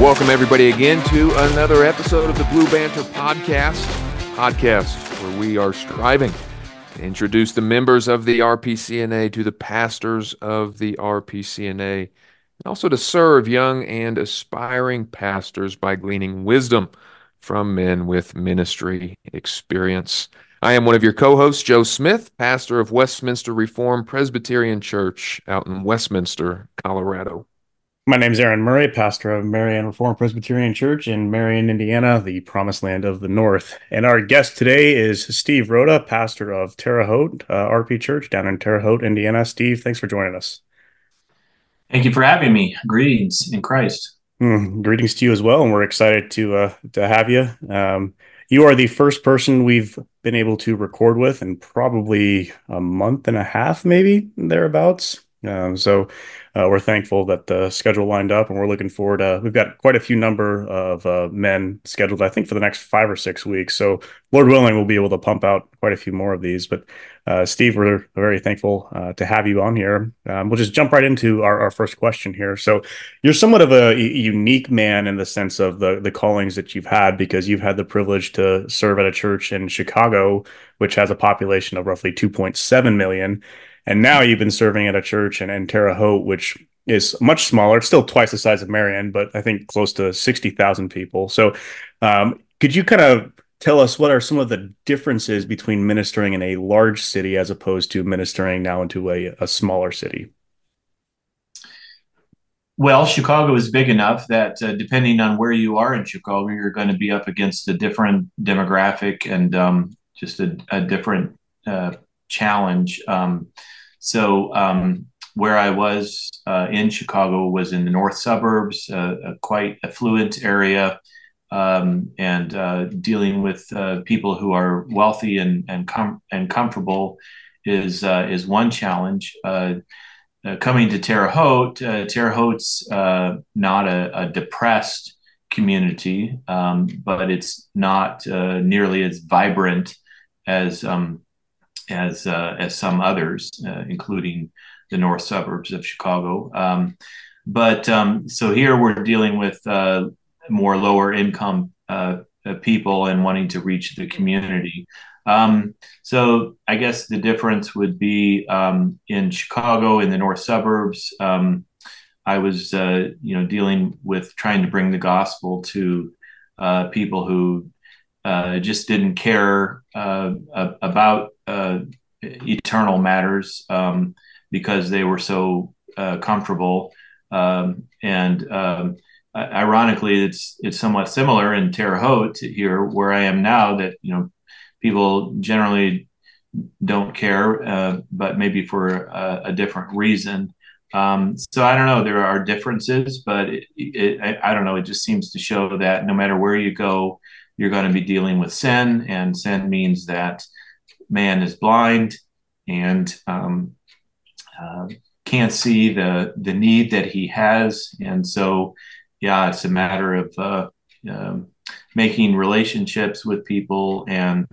welcome everybody again to another episode of the Blue Banter Podcast, podcast where we are striving to introduce the members of the RPCNA to the pastors of the RPCNA, and also to serve young and aspiring pastors by gleaning wisdom from men with ministry experience. I am one of your co hosts, Joe Smith, pastor of Westminster Reformed Presbyterian Church out in Westminster, Colorado. My name is Aaron Murray, pastor of Marion Reformed Presbyterian Church in Marion, Indiana, the promised land of the North. And our guest today is Steve Rhoda, pastor of Terre Haute uh, RP Church down in Terre Haute, Indiana. Steve, thanks for joining us. Thank you for having me. Greetings in Christ. Mm, greetings to you as well, and we're excited to uh, to have you. Um, you are the first person we've been able to record with in probably a month and a half, maybe thereabouts. Um, so uh, we're thankful that the schedule lined up, and we're looking forward. To, we've got quite a few number of uh, men scheduled, I think, for the next five or six weeks. So, Lord willing, we'll be able to pump out quite a few more of these. But uh, Steve, we're very thankful uh, to have you on here. Um, we'll just jump right into our, our, first question here. So, you're somewhat of a unique man in the sense of the the callings that you've had, because you've had the privilege to serve at a church in Chicago, which has a population of roughly 2.7 million and now you've been serving at a church in, in Terre Haute, which is much smaller. It's still twice the size of Marion, but I think close to 60,000 people. So, um, could you kind of tell us what are some of the differences between ministering in a large city as opposed to ministering now into a, a smaller city? Well, Chicago is big enough that uh, depending on where you are in Chicago, you're going to be up against a different demographic and um, just a, a different uh, challenge. Um, so um, where I was uh, in Chicago was in the north suburbs, uh, a quite affluent area, um, and uh, dealing with uh, people who are wealthy and and, com- and comfortable is uh, is one challenge. Uh, coming to Terre Haute, Terre Haute's not a, a, depressed community, um, but it's not nearly as vibrant as um, as uh, as some others, uh, including the north suburbs of Chicago. Um, but um, so here we're dealing with uh, more lower income uh, uh, people and wanting to reach the community. Um, so I guess the difference would be um, in Chicago in the north suburbs. Um, I was uh, you know dealing with trying to bring the gospel to people who uh, just didn't care uh, about uh, eternal matters um, because they were so uh, comfortable. Um, and um, ironically, it's it's somewhat similar in Terre Haute here, where I am now. That you know, people generally don't care, uh, but maybe for a, a different reason. Um, so I don't know. There are differences, but it, it, I, I, don't know. It just seems to show that no matter where you go, you're going to be dealing with sin, and sin means that man is blind and um, uh, can't see the the need that he has, and so yeah, it's a matter of uh, um, making relationships with people and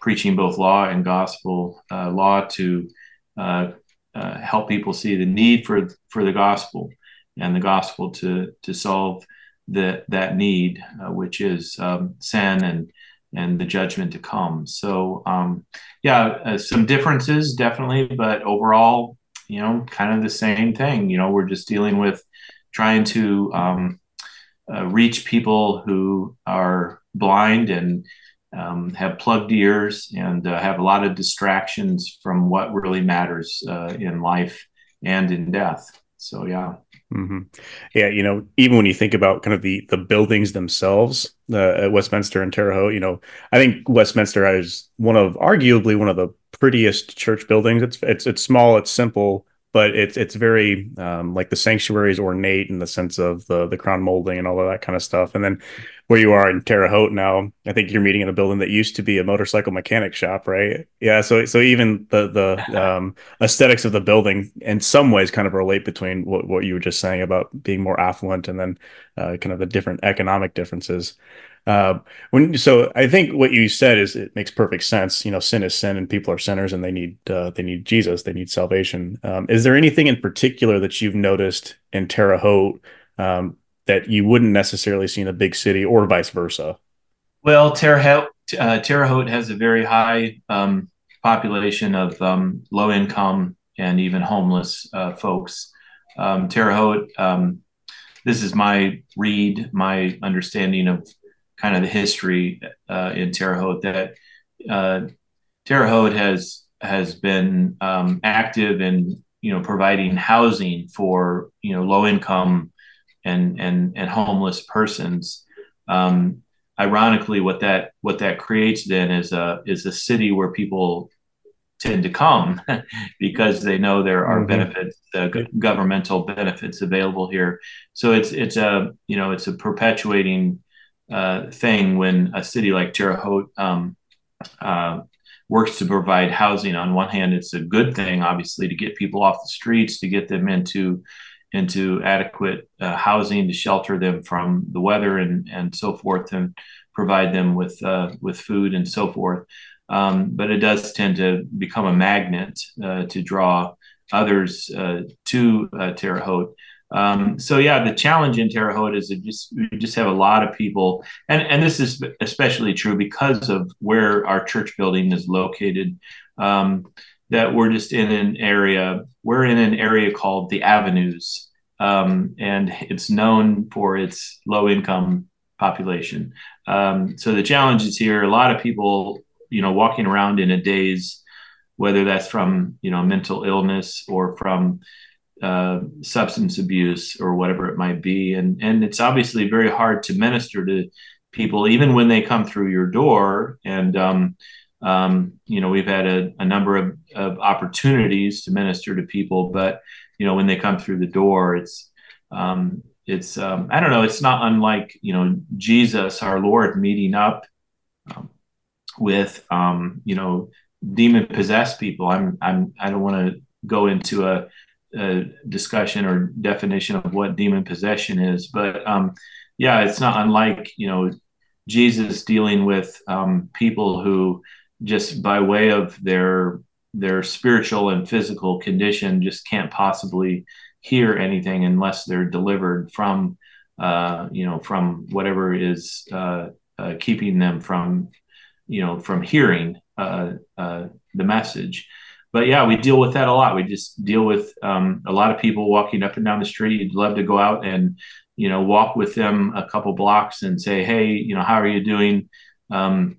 preaching both law and gospel uh, law to uh, uh, help people see the need for for the gospel and the gospel to to solve that that need, uh, which is um, sin and and the judgment to come. So um, yeah, uh, some differences definitely, but overall, you know, kind of the same thing. You know, we're just dealing with trying to um, uh, reach people who are blind and um, have plugged ears and uh, have a lot of distractions from what really matters uh, in life and in death. So yeah. Mm-hmm. Yeah, you know, even when you think about kind of the the buildings themselves, uh, at Westminster and Terre Haute, you know, I think Westminster is one of arguably one of the prettiest church buildings. It's it's it's small, it's simple, but it's it's very um, like the sanctuary is ornate in the sense of the the crown molding and all of that kind of stuff. And then where you are in Terre Haute now, I think you're meeting in a building that used to be a motorcycle mechanic shop, right? Yeah. So so even the the um, aesthetics of the building in some ways kind of relate between what what you were just saying about being more affluent and then uh, kind of the different economic differences. Uh, when so, I think what you said is it makes perfect sense. You know, sin is sin, and people are sinners, and they need uh, they need Jesus, they need salvation. Um, is there anything in particular that you've noticed in Terre Haute um, that you wouldn't necessarily see in a big city or vice versa? Well, Terre Haute, uh, Terre Haute has a very high um, population of um, low income and even homeless uh, folks. Um, Terre Haute, um, this is my read, my understanding of kind of the history uh, in Terre Haute that uh, Terre Haute has has been um, active in you know providing housing for you know low income and and and homeless persons. Um, ironically, what that what that creates then is a is a city where people tend to come because they know there are mm-hmm. benefits, uh, governmental benefits available here. So it's it's a you know it's a perpetuating uh, thing when a city like Terre Haute um, uh, works to provide housing. On one hand, it's a good thing, obviously, to get people off the streets, to get them into into adequate uh, housing to shelter them from the weather and and so forth, and provide them with uh, with food and so forth. Um, but it does tend to become a magnet uh, to draw others to Terre Haute. Um, so yeah, the challenge in Terre Haute is just we just have a lot of people, and and this is especially true because of where our church building is located. Um, that we're just in an area, we're in an area called the Avenues, um, and it's known for its low income population. Um, so the challenge is here. A lot of people, you know, walking around in a daze, whether that's from you know mental illness or from uh, substance abuse or whatever it might be. And, and it's obviously very hard to minister to people, even when they come through your door. And, um, um, you know, we've had a, a number of, of, opportunities to minister to people, but, you know, when they come through the door, it's, um, it's, um, I don't know, it's not unlike, you know, Jesus, our Lord, meeting up um, with, um, you know, demon possessed people. I'm, I'm, I don't want to go into a, discussion or definition of what demon possession is. But um, yeah, it's not unlike you know Jesus dealing with um, people who just by way of their their spiritual and physical condition just can't possibly hear anything unless they're delivered from uh, you know from whatever is uh, uh, keeping them from you know from hearing uh, uh, the message but yeah, we deal with that a lot. We just deal with um, a lot of people walking up and down the street. You'd love to go out and you know walk with them a couple blocks and say, hey, you know, how are you doing? Um,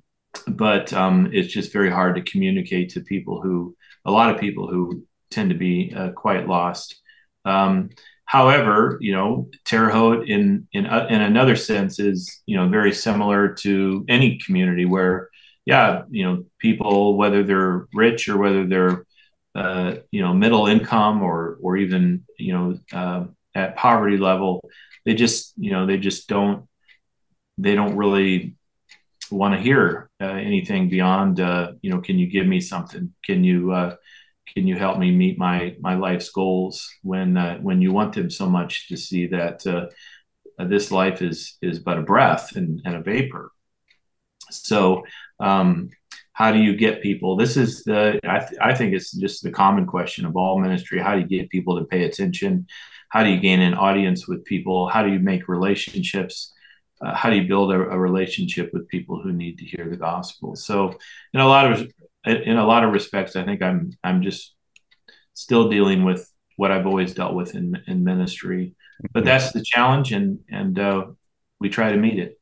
but um, it's just very hard to communicate to people who a lot of people who tend to be uh, quite lost. Um, however, you know, Terre Haute in in uh, in another sense is you know very similar to any community where yeah, you know, people whether they're rich or whether they're uh, you know middle income or or even you know uh, at poverty level, they just you know they just don't they don't really want to hear uh, anything beyond uh, you know can you give me something? Can you uh, can you help me meet my my life's goals when uh, when you want them so much to see that uh, this life is is but a breath and, and a vapor so um, how do you get people? This is the I, th- I think it's just the common question of all ministry. How do you get people to pay attention? How do you gain an audience with people? How do you make relationships? Uh, how do you build a, a, relationship with people who need to hear the gospel? So, in a lot of in a lot of respects, I think I'm I'm just still dealing with what I've always dealt with in in ministry. But that's the challenge, and and uh, we try to meet it.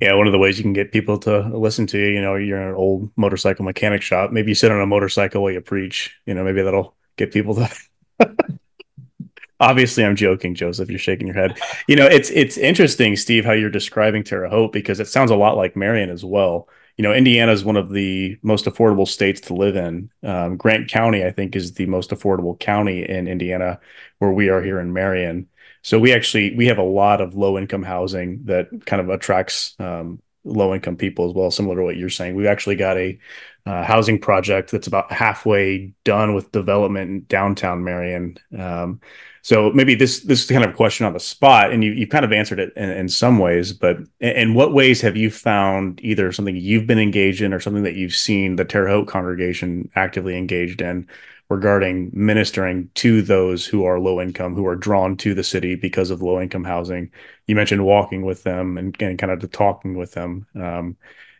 Yeah, one of the ways you can get people to listen to you, you know, you're in an old motorcycle mechanic shop. Maybe you sit on a motorcycle while you preach. You know, maybe that'll get people to. Obviously, I'm joking, Joseph. You're shaking your head. You know, it's it's interesting, Steve, how you're describing Terre Haute because it sounds a lot like Marion as well. You know, Indiana is one of the most affordable states to live in. Um, Grant County, I think, is the most affordable county in Indiana, where we are here in Marion. So we actually we have a lot of low income housing that kind of attracts um, low income people as well. Similar to what you're saying, We've actually got a uh, housing project that's about halfway done with development in downtown Marion. Um, so maybe this this is kind of a question on the spot, and you you kind of answered it in, in some ways. But in, in, what ways have you found either something you've been engaged in or something that you've seen the Terre Haute congregation actively engaged in, regarding ministering to those who are low income, who are drawn to the city because of low income housing. You mentioned walking with them and, and kind of talking with them. Um,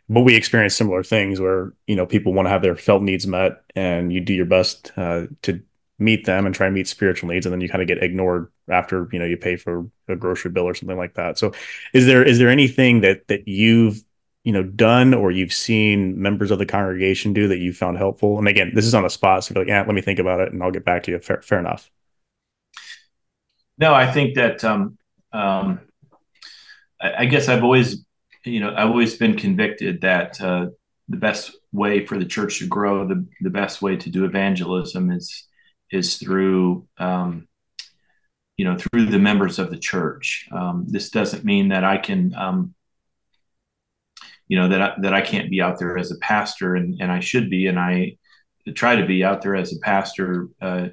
but we experience similar things where you know people want to have their felt needs met, and you do your best uh, to meet them and try and meet spiritual needs, and then you kind of get ignored after you know you pay for a grocery bill or something like that. So, is there is there anything that that you've you know done or you've seen members of the congregation do that you found helpful? And again this is on the spot so like yeah let me think about it and i'll get back to you. Fair, fair enough. No i think that um, um, I, I, guess i've always you know i've always been convicted that uh, the best way for the church to grow the, the best way to do evangelism is is through um, you know through the members of the church. Um, this doesn't mean that i can um, you know that I, that I can't be out there as a pastor and and I should be and I try to be out there as a pastor uh,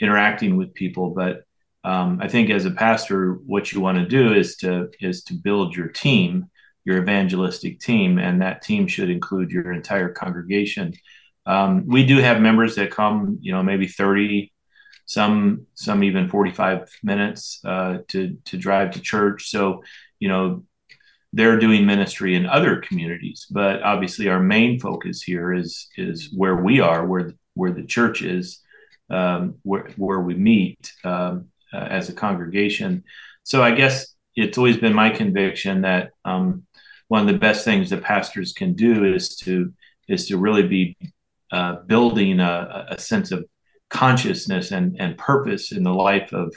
interacting with people. But um, I think as a pastor what you want to do is to is to build your team your evangelistic team and that team should include your entire congregation. Um, we do have members that come you know maybe 30 some some even 45 minutes uh, to to drive to church. So you know they're doing ministry in other communities but obviously our main focus here is is where we are where where the church is um, where, where we meet um, uh, as a congregation. So i guess it's always been my conviction that um, one of the best things that pastors can do is to is to really be uh, building a, a, sense of consciousness and, and purpose in the life of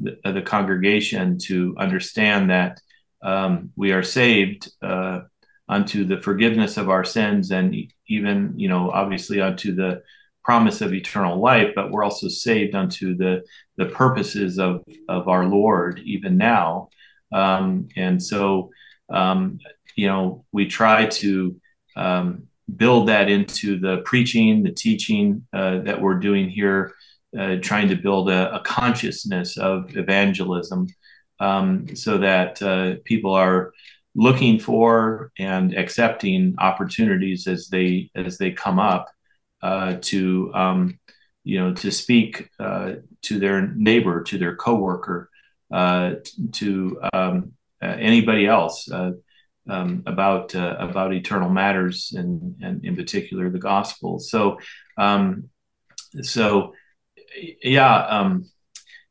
the, of the congregation to understand that um, we are saved uh, unto the forgiveness of our sins and even you know obviously unto the promise of eternal life but we're also saved unto the the purposes of of our lord even now. Um, and so um, you know we try to um, build that into the preaching the teaching uh, that we're doing here uh, trying to build a, a consciousness of evangelism um, so that uh, people are looking for and accepting opportunities as they as they come up uh, to um, you know to speak uh, to their neighbor, to their coworker, uh, to um, uh, anybody else. Uh, um, about about eternal matters and, and in particular the gospel. So, um, so yeah, um,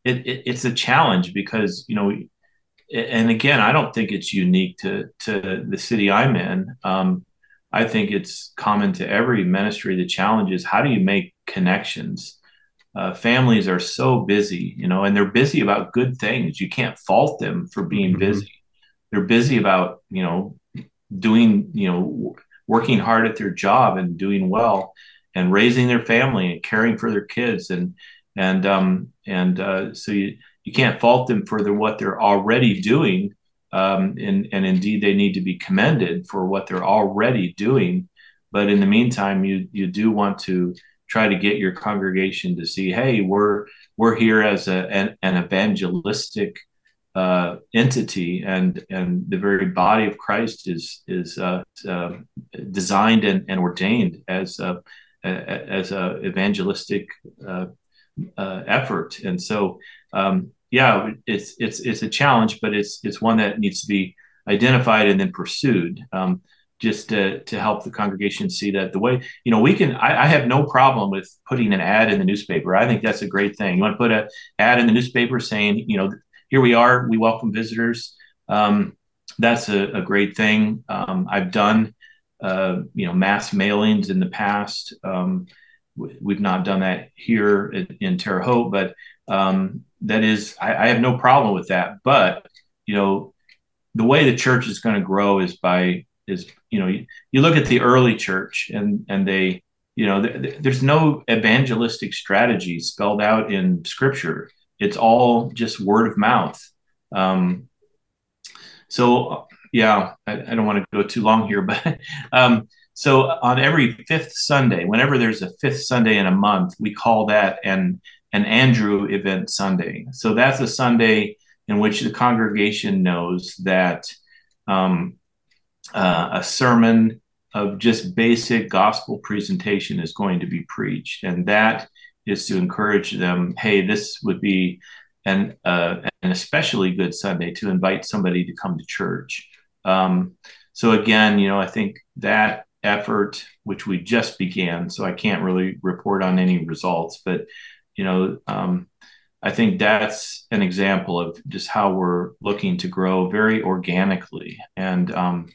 it, it, it's a challenge because you know and again i don't think it's unique to to the city i'm in. Um, i think it's common to every ministry the challenge is how do you make connections? Uh, families are so busy you know and they're busy about good things. You can't fault them for being mm-hmm. busy. They're busy about you know doing you know working hard at their job and doing well and raising their family and caring for their kids and and um, and uh, so you you can't fault them for the, what they're already doing, um, and and indeed they need to be commended for what they're already doing. But in the meantime, you you do want to try to get your congregation to see, hey, we're we're here as a an, an evangelistic uh, entity, and and the very body of Christ is is uh, uh, designed and, and ordained as a, as a evangelistic uh, effort. And so, um, yeah, it's it's it's a challenge, but it's it's one that needs to be identified and then pursued. Um, just to, to help the congregation see that the way you know we can I, I, have no problem with putting an ad in the newspaper. I think that's a great thing. You want to put an ad in the newspaper saying you know here we are. We welcome visitors. Um, that's a, a, great thing. Um, i've done uh, you know mass mailings in the past. Um, We've not done that here in, in Terre Haute, but um, that is, I, I, have no problem with that. But you know, the way the church is going to grow is by is you know you, you, look at the early church and and they you know th- there's no evangelistic strategy spelled out in Scripture. It's all just word of mouth. Um, so yeah, I, I don't want to go too long here, but um, so on every fifth Sunday, whenever there's a fifth Sunday in a month, we call that an an Andrew event Sunday. So that's a Sunday in which the congregation knows that um, uh, a sermon of just basic gospel presentation is going to be preached, and that is to encourage them. Hey, this would be an uh, an especially good Sunday to invite somebody to come to church. Um, so again, you know, I think that effort, which we just began, so I can't really report on any results, but you know, um, I think that's an example of just how we're looking to grow very organically, and um,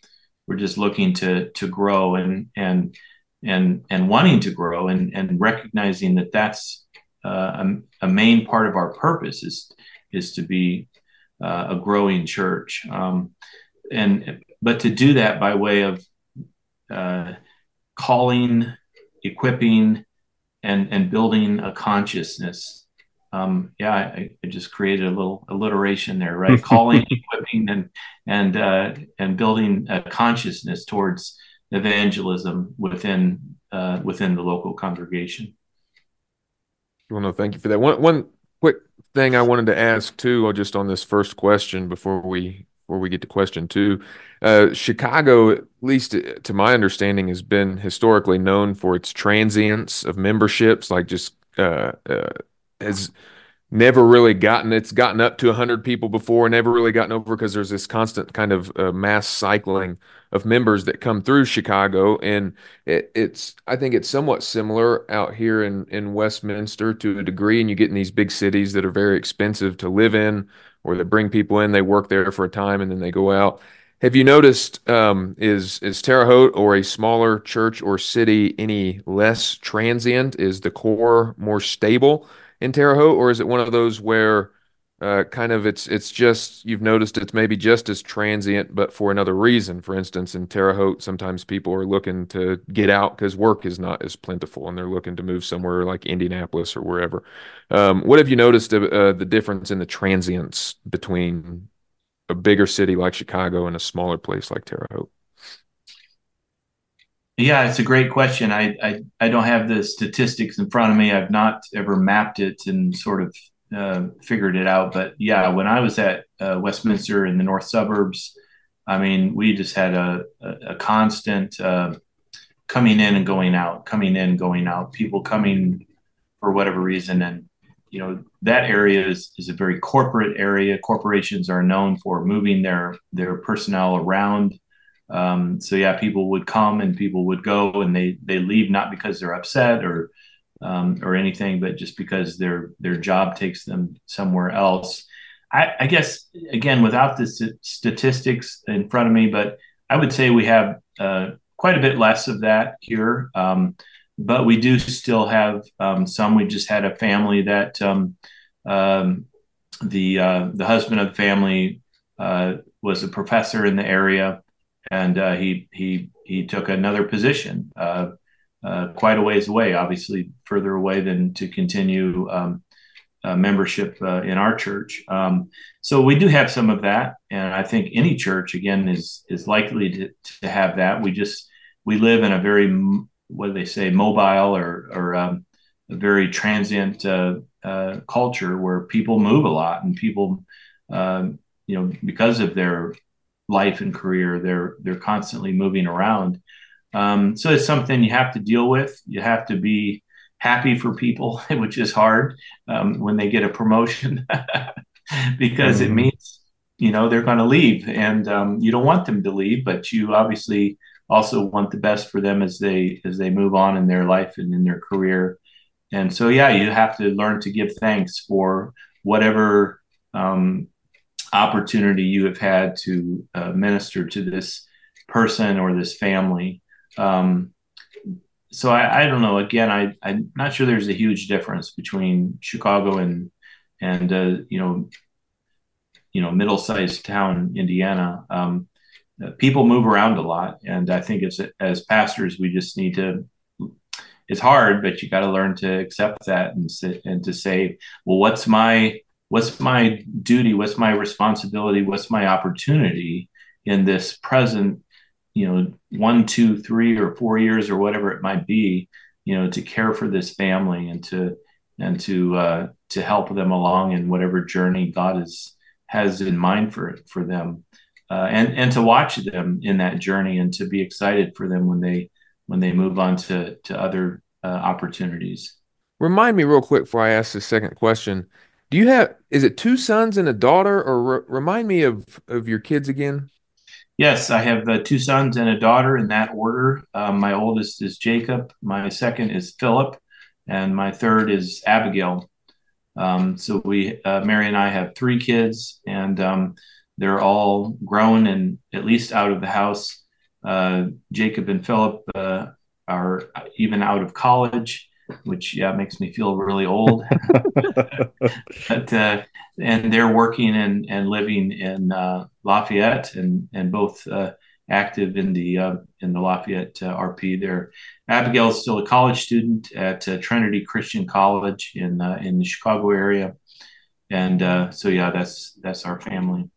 we're just looking to to grow and and and and wanting to grow and and recognizing that that's uh, a, a, main part of our purpose is is to be uh, a growing church. Um, and but to do that by way of uh, calling equipping and and building a consciousness um, yeah I, I, just created a little alliteration there right calling equipping and and uh, and building a consciousness towards evangelism within uh, within the local congregation. Well, no, thank you for that. One one quick thing I wanted to ask too, just on this first question before we before we get to question two. Uh, Chicago, at least to my understanding, has been historically known for its transience of memberships, like just uh, uh, has never really gotten it's gotten up to 100 people before never really gotten over because there's this constant kind of uh, mass cycling of members that come through chicago and it, it's i think it's somewhat similar out here in in westminster to a degree and you get in these big cities that are very expensive to live in or that bring people in they work there for a time and then they go out have you noticed um, is is Terre Haute or a smaller church or city any less transient? Is the core more stable? in Terre Haute, or is it one of those where uh, kind of it's it's just you've noticed it's maybe just as transient, but for another reason? For instance, in Terre Haute, sometimes people are looking to get out because work is not as plentiful, and they're looking to move somewhere like Indianapolis or wherever. Um, what have you noticed uh, the difference in the transients between a bigger city like Chicago and a smaller place like Terre Haute? Yeah, it's a great question. I, I, I don't have the statistics in front of me. I've not ever mapped it and sort of uh, figured it out. But yeah, when I was at uh, Westminster in the north suburbs, I mean, we just had a, a, a constant uh, coming in and going out, coming in, going out, people coming for whatever reason. And, you know, that area is, is a very corporate area. Corporations are known for moving their, their personnel around um, so yeah, people would come and people would go, and they they leave not because they're upset or um, or anything, but just because their their job takes them somewhere else. I, I guess again, without the st- statistics in front of me, but I would say we have uh, quite a bit less of that here. Um, but we do still have um, some. We just had a family that um, um, the uh, the husband of the family uh, was a professor in the area and uh, he he he took another position uh, uh, quite a ways away, obviously further away than to continue um, uh, membership uh, in our church. Um, so we do have some of that, and I think any church again is is likely to, to have that. We just we live in a very what do they say mobile or or um, a very transient uh, culture where people move a lot and people um, you know because of their life and career. They're they're constantly moving around. Um, so it's something you have to deal with. You have to be happy for people, which is hard um, when they get a promotion because mm-hmm. it means you know they're going to leave, and um, you don't want them to leave, but you obviously also want the best for them as they as they move on in their life and in their career. And so, yeah, you have to learn to give thanks for whatever um, opportunity you have had to uh, minister to this person or this family. Um, so I, I, don't know. Again, I, I'm not sure there's a huge difference between Chicago and and uh, you know you know middle-sized town Indiana. Um, uh, people move around a lot, and I think as as pastors, we just need to. It's hard, but you got to learn to accept that and sit, and to say, well, what's my what's my duty what's my responsibility what's my opportunity in this present you know one two three or four years or whatever it might be you know to care for this family and to and to uh, to help them along in whatever journey god is has in mind for for them uh, and and to watch them in that journey and to be excited for them when they when they move on to to other uh, opportunities Remind me real quick before I ask the second question. Do you have, is it two sons and a daughter, or re remind me of of your kids again? Yes, I have uh, two sons and a daughter in that order. Um, my oldest is Jacob, my second is Philip, and my third is Abigail. Um, so we, uh, Mary and I, have three kids, and um, they're all grown and at least out of the house. Uh, Jacob and Philip uh, are even out of college, which yeah makes me feel really old. but uh, and they're working and, and living in uh, Lafayette and and both uh, active in the uh, in the Lafayette uh, RP. There, Abigail is still a college student at uh, Trinity Christian College in in the Chicago area, and so yeah, that's that's our family.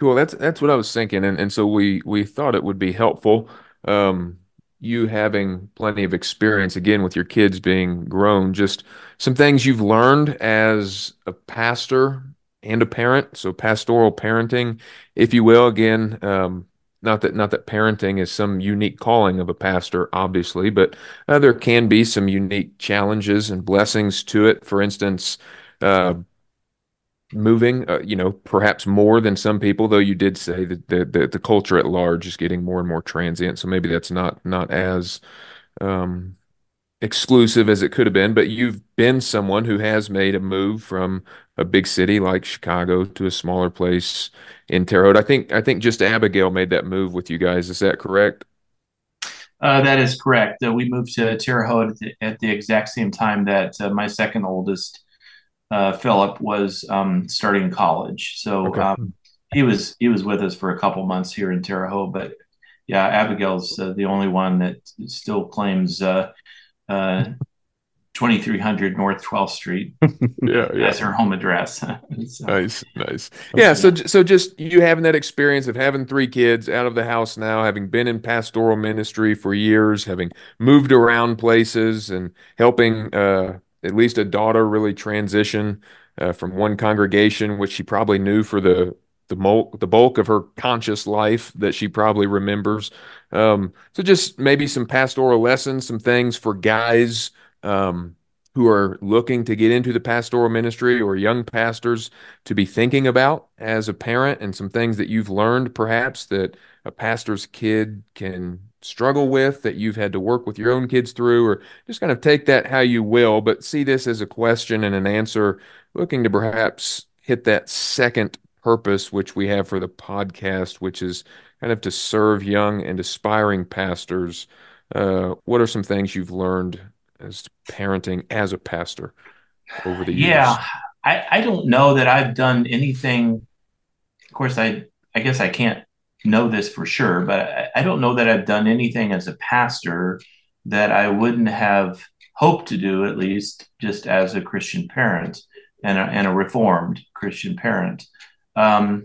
Cool. That's that's what I was thinking, and and so we we thought it would be helpful. Um, you having plenty of experience again with your kids being grown, just some things you've learned as a pastor and a parent. So pastoral parenting, if you will. Again, um, not that not that parenting is some unique calling of a pastor, obviously, but uh, there can be some unique challenges and blessings to it. For instance, uh, moving, uh, you know, perhaps more than some people, though you did say that the, the, the culture at large is getting more and more transient. So maybe that's not not as um, exclusive as it could have been. But you've been someone who has made a move from a big city like Chicago to a smaller place in Terre Haute. I think I think just Abigail made that move with you guys. Is that correct? Uh, that is correct. Uh, we moved to Terre Haute at the, at the exact same time that uh, my second oldest uh, Philip was um, starting college. So okay. um, he was he was with us for a couple months here in Terre Haute. But yeah, Abigail's uh, the only one that still claims uh, uh 2300 North 12th Street. yeah, yeah. That's her home address. so, nice, nice. Yeah, so so just you having that experience of having three kids out of the house now, having been in pastoral ministry for years, having moved around places and helping uh, at least a daughter really transition uh, from one congregation, which she probably knew for the the bulk the bulk of her conscious life that she probably remembers. Um, so just maybe some pastoral lessons, some things for guys um, who are looking to get into the pastoral ministry or young pastors to be thinking about as a parent, and some things that you've learned perhaps that a pastor's kid can struggle with that you've had to work with your own kids through, or just kind of take that how you will, but see this as a question and an answer, looking to perhaps hit that second purpose which we have for the podcast, which is kind of to serve young and aspiring pastors. Uh, what are some things you've learned as parenting as a pastor over the years? Yeah, I, I don't know that I've done anything. Of course, I I guess I can't know this for sure, but I, I don't know that I've done anything as a pastor that I wouldn't have hoped to do, at least just as a Christian parent and a, and a reformed Christian parent. Um,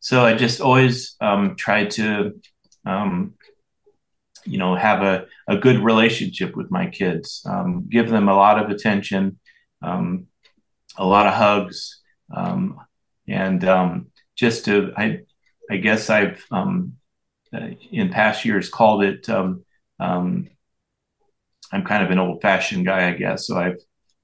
so I just always um, tried to, um, you know, have a, a good relationship with my kids, um, give them a lot of attention, um, a lot of hugs, um, and just to, I, I guess I've um, uh, in past years called it. Um, um, I'm kind of an old-fashioned guy, I guess, so I've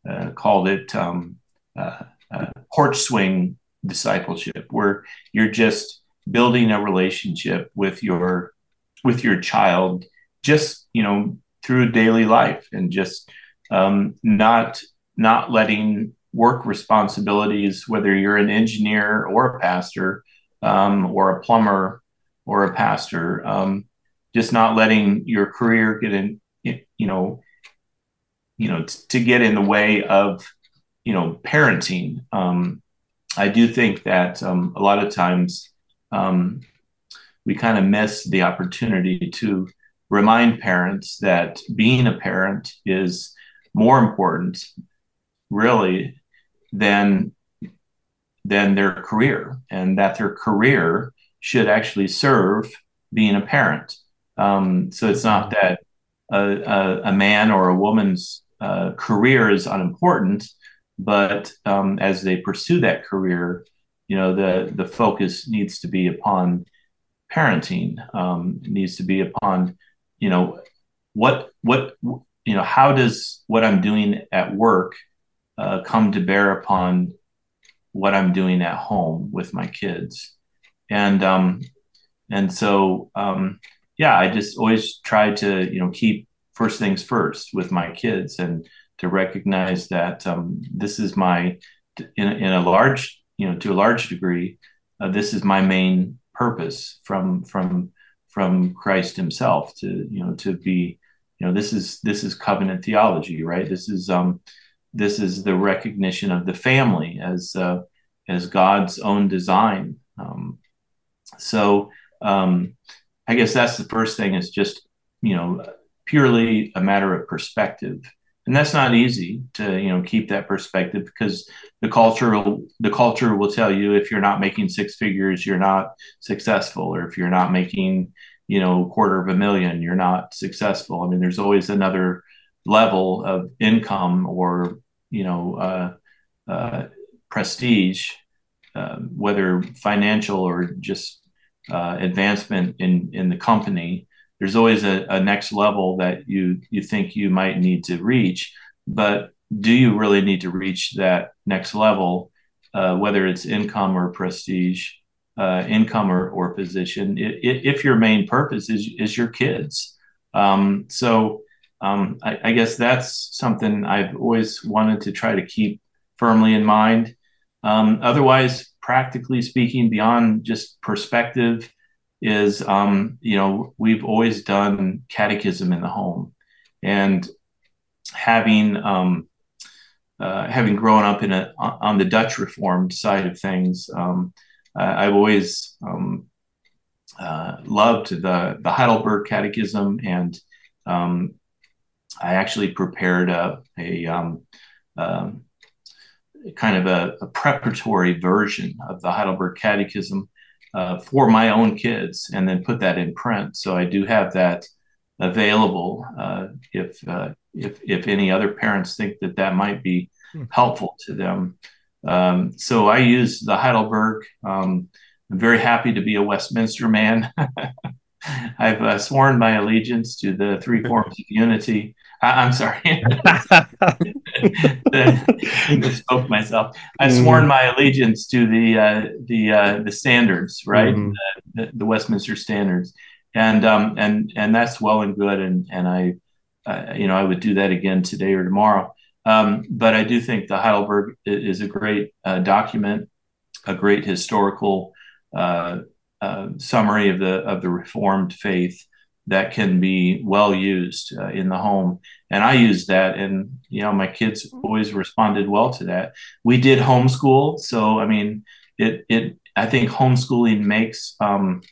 uh, called it um, uh, uh, porch swing discipleship, where you're just building a relationship with your with your child, just you know through daily life, and just um, not not letting work responsibilities, whether you're an engineer or a pastor, um, or a plumber or a pastor. Um, just not letting your career get in, you know, you know, t- to get in the way of, you know, parenting. Um, I do think that um, a lot of times um, we kind of miss the opportunity to remind parents that being a parent is more important, really, than than their career, and that their career should actually serve being a parent. Um, so it's not that a, a, a man or a woman's uh, career is unimportant, but um, as they pursue that career, you know the the focus needs to be upon parenting. Um, needs to be upon you know what what you know, how does what I'm doing at work uh, come to bear upon what I'm doing at home with my kids? And um, and so um, yeah, I just always try to you know keep first things first with my kids and to recognize that um, this is my in, in a large you know to a large degree uh, this is my main purpose from from from Christ himself to you know to be you know this is this is covenant theology right this is um this is the recognition of the family as uh, as God's own design. Um, so um, I guess that's the first thing is just you know purely a matter of perspective. And that's not easy to you know keep that perspective because the culture will, the culture will tell you if you're not making six figures you're not successful or if you're not making you know quarter of a million you're not successful. I mean there's always another level of income or you know uh, uh, prestige uh, whether financial or just uh, advancement in in the company there's always a, a next level that you you think you might need to reach. But do you really need to reach that next level uh, whether it's income or prestige uh, income or, or position? If your main purpose is, is your kids. Um, so um, I, I, guess that's something i've always wanted to try to keep firmly in mind. Um, otherwise practically speaking beyond just perspective is um, you know we've always done catechism in the home. And having um, uh, having grown up in a on the Dutch Reformed side of things, um, I've always um, uh, loved the the Heidelberg Catechism, and um, I actually prepared a, a um, um, kind of a, a, preparatory version of the Heidelberg Catechism uh, for my own kids and then put that in print. So I do have that available uh, if, uh, if, if any other parents think that that might be hmm. helpful to them. Um, so I use the Heidelberg. Um, I'm very happy to be a Westminster man. I've uh, sworn my allegiance to the three forms of unity. I, am sorry. I spoke myself. I've mm. sworn my allegiance to the uh, the uh, the standards, right? Mm. The, the, Westminster standards, and um, and and that's well and good. And and I, uh, you know, I would do that again today or tomorrow. Um, but I do think the Heidelberg is a great uh, document, a great historical uh, uh, summary of the of the Reformed faith that can be well used uh, in the home. And I use that, and you know, my kids always responded well to that. We did homeschool, so I mean, it it I think homeschooling makes um,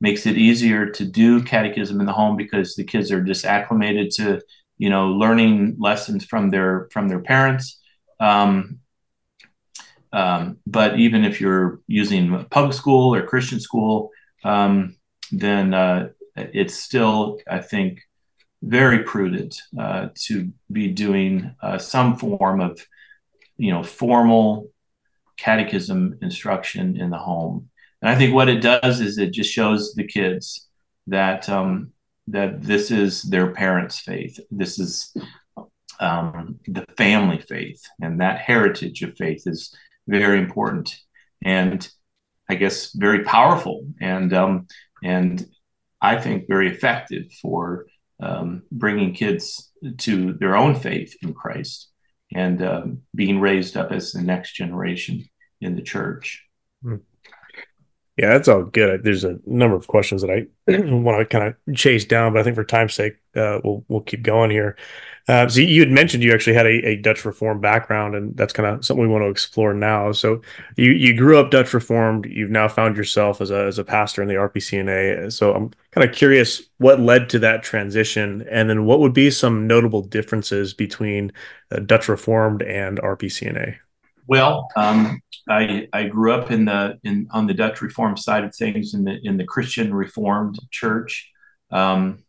makes it easier to do catechism in the home because the kids are just acclimated to you know learning lessons from their from their parents. Um, um, but even if you're using public school or Christian school, um, then uh, it's still, I think, very prudent uh, to be doing uh, some form of, you know, formal catechism instruction in the home. And I think what it does is it just shows the kids that um, that this is their parents' faith. This is um, the family faith, and that heritage of faith is very important and I guess very powerful. And um, and I think, very effective for um, bringing kids to their own faith in Christ and um, being raised up as the next generation in the church. Hmm. Yeah, that's all good. There's a number of questions that I want to kind of chase down, but I think for time's sake, uh, we'll we'll keep going here. Uh, so you had mentioned you actually had a, a Dutch Reformed background, and that's kind of something we want to explore now. So you you grew up Dutch Reformed. You've now found yourself as a as a pastor in the RPCNA. So I'm kind of curious what led to that transition, and then what would be some notable differences between uh, Dutch Reformed and RPCNA. Well, um, I, I grew up in the in on the Dutch Reformed side of things in the in the Christian Reformed Church. Um,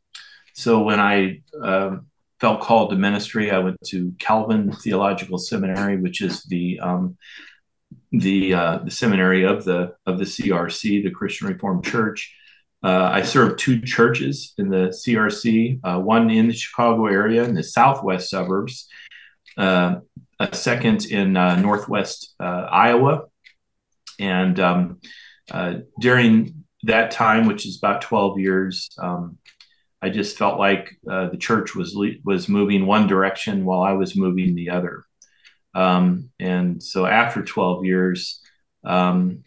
so when I uh, felt called to ministry. I went to Calvin Theological Seminary, which is the um, the uh, the seminary of the of the CRC, the Christian Reformed Church, Uh, I served two churches in the CRC, uh, one in the Chicago area in the southwest suburbs, uh, a second in uh, northwest uh, Iowa. And um, uh, during that time, which is about 12 years, um, I just felt like the church was le- was moving one direction while I was moving the other. Um, and so after 12 years, um,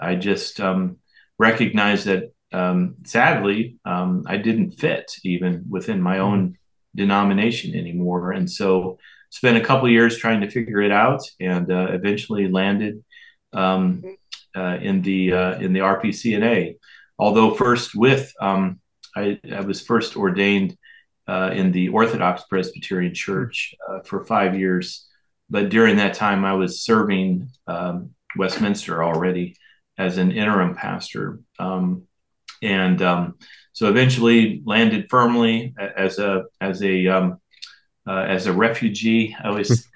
I just um, recognized that um, sadly, um, I didn't fit even within my own denomination anymore. And so spent a couple years trying to figure it out and uh, eventually landed um, uh, in the uh, in the RPCNA. Although first with um, I, I, was first ordained uh, in the Orthodox Presbyterian Church uh, for five years, but during that time I was serving um, Westminster already as an interim pastor. Um, and um, so eventually landed firmly as a as a um, uh, as a refugee. I always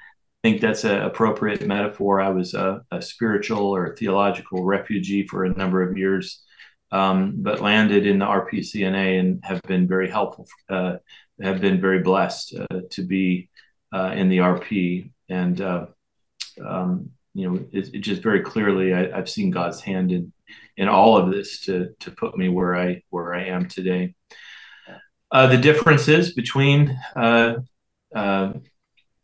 think that's an appropriate metaphor. I was a, a, spiritual or theological refugee for a number of years, um, but landed in the RPCNA and have been very helpful. Uh, have been very blessed uh, to be uh, in the RP and. Uh, um, you know, it, it, just very clearly, I, have seen God's hand in in all of this to to put me where I where I am today. Uh, the differences between uh, uh,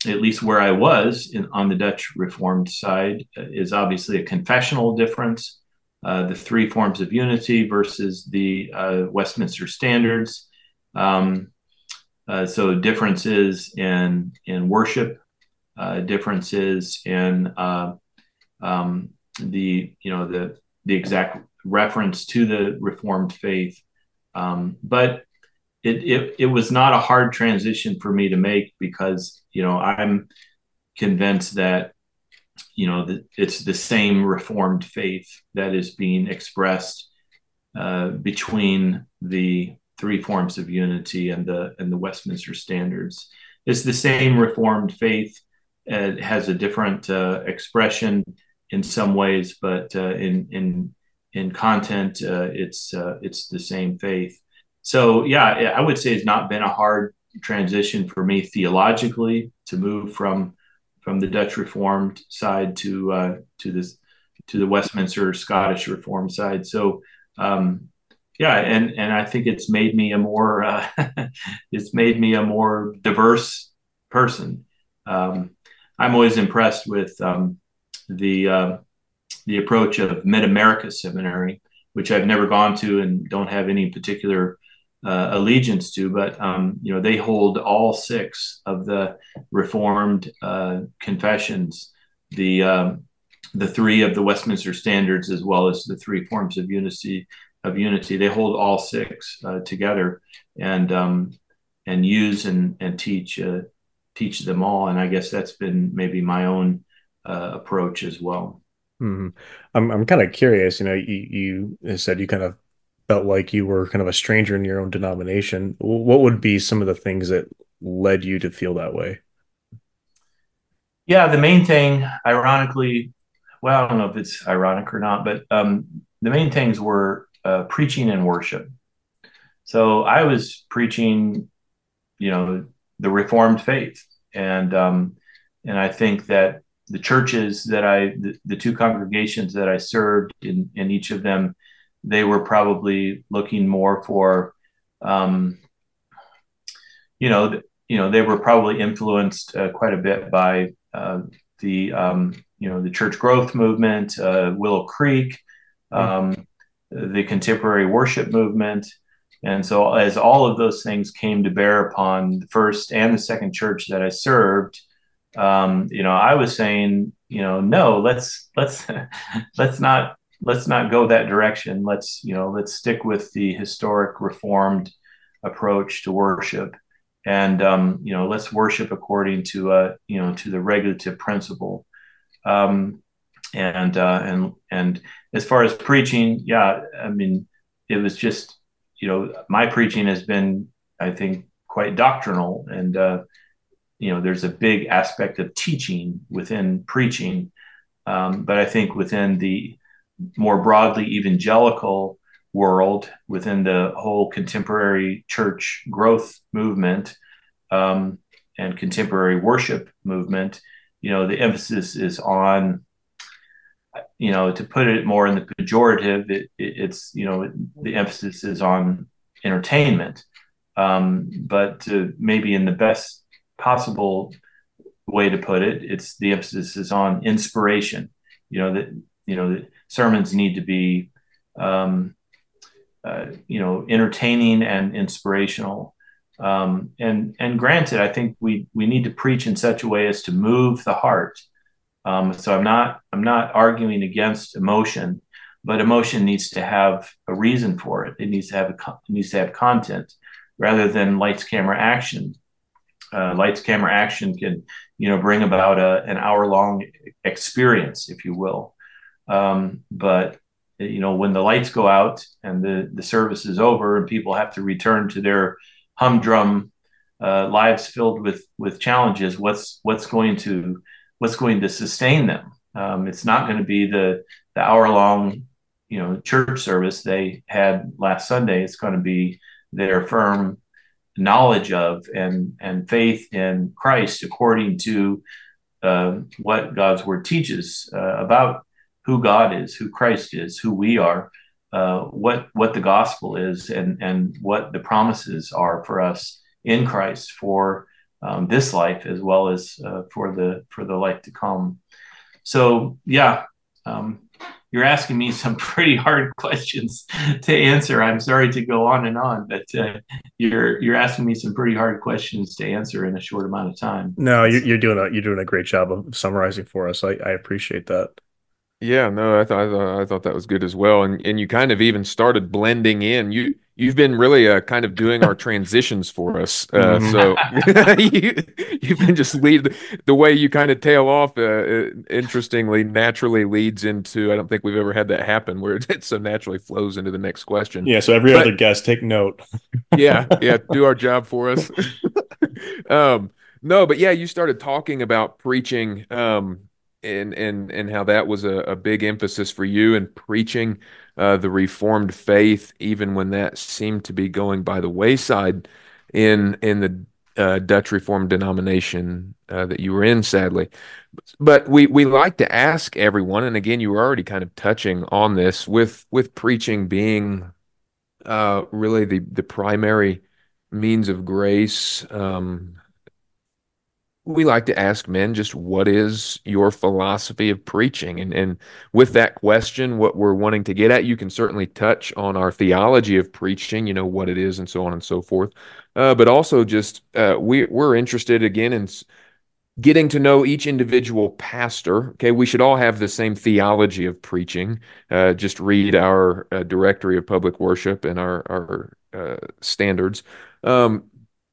at least where I was in, on the Dutch Reformed side is obviously a confessional difference. Uh, the three forms of unity versus the uh, Westminster Standards. Um, uh, so differences in in worship, differences in um, the you know the the exact reference to the Reformed faith. Um, but it, it, it was not a hard transition for me to make because you know I'm convinced that you know that it's the same Reformed faith that is being expressed uh, between the three forms of unity and the and the Westminster Standards. It's the same Reformed faith. It has a different uh, expression in some ways, but uh, in in in content, uh, it's uh, it's the same faith. So yeah, I would say it's not been a hard transition for me theologically to move from from the Dutch Reformed side to uh, to this to the Westminster Scottish Reformed side. So um, yeah, and and I think it's made me a more uh, it's made me a more diverse person. Um, I'm always impressed with um, the uh, the approach of Mid America Seminary, which I've never gone to and don't have any particular uh, allegiance to, but um, you know they hold all six of the Reformed uh, confessions, the um, the three of the Westminster Standards, as well as the three forms of unity of unity. They hold all six uh, together and um, and use and and teach uh, teach them all. And I guess that's been maybe my own uh, approach as well. Mm-hmm. I'm I'm kind of curious. You know, you you said you kind of felt like you were kind of a stranger in your own denomination. What would be some of the things that led you to feel that way? Yeah, the main thing, ironically, well, I don't know if it's ironic or not, but um, the main things were uh, preaching and worship. So I was preaching, you know, the Reformed faith, and um, and I think that the churches that I, the, the, two congregations that I served in, in each of them, they were probably looking more for, um, you know, you know, they were probably influenced uh, quite a bit by uh, the, um, you know, the church growth movement, uh, Willow Creek, um, the contemporary worship movement. And so, as all of those things came to bear upon the first and the second church that I served, um, you know, I was saying, you know, no, let's let's let's not let's not go that direction. Let's you know, let's stick with the historic Reformed approach to worship, and um, you know, let's worship according to uh, you know to the regulative principle. Um, and uh, and and as far as preaching, yeah, I mean, it was just you know, my preaching has been, I think, quite doctrinal and uh, you know there's a big aspect of teaching within preaching um, but i think within the more broadly evangelical world, within the whole contemporary church growth movement um, and contemporary worship movement, you know, the emphasis is on, you know, to put it more in the pejorative, it, it, it's, you know, the emphasis is on entertainment. Um, but maybe in the best possible way to put it, it's the emphasis is on inspiration. You know that you know sermons need to be um, uh, you know entertaining and inspirational. Um, and and granted, I think we we need to preach in such a way as to move the heart. Um, so I'm not I'm not arguing against emotion, but emotion needs to have a reason for it. It needs to have a it needs to have content rather than lights camera action. Uh, lights camera action can you know bring about a, an hour long experience, if you will. Um, but you know when the lights go out and the the service is over and people have to return to their humdrum uh, lives filled with with challenges what's what's going to what's going to sustain them? Um, it's not going to be the the hour long you know church service they had last sunday. It's going to be their firm knowledge of and and faith in christ according to uh, what god's word teaches uh, about who God is, who Christ is, who we are, uh, what what the gospel is, and and what the promises are for us in Christ for um, this life as well as uh, for the for the life to come. So yeah, um, you're asking me some pretty hard questions to answer. I'm sorry to go on and on, but uh, you're you're asking me some pretty hard questions to answer in a short amount of time. No, you're, you're doing a you're doing a great job of summarizing for us. I, I appreciate that. Yeah, no, I thought I thought I thought that was good as well, and and you kind of even started blending in. You you've been really uh, kind of doing our transitions for us. Uh, mm-hmm. So you, you've been just lead the way you kind of tail off. Uh, interestingly, naturally leads into. I don't think we've ever had that happen where it so naturally flows into the next question. Yeah. So every but, other guest, take note. yeah, yeah, do our job for us. um, no, but yeah, you started talking about preaching. Um, and and and how that was a, a big emphasis for you in preaching uh, the reformed faith, even when that seemed to be going by the wayside in in the uh, Dutch Reformed denomination uh, that you were in, sadly. But we we like to ask everyone, and again, you were already kind of touching on this with with preaching being uh, really the the primary means of grace. Um, we like to ask men just what is your philosophy of preaching? And and with that question what we're wanting to get at you can certainly touch on our theology of preaching you know what it is and so on and so forth. Uh, but also just uh, we we're interested again in getting to know each individual pastor. Okay we should all have the same theology of preaching. Uh, just read our uh, directory of public worship and our our uh, standards. Um,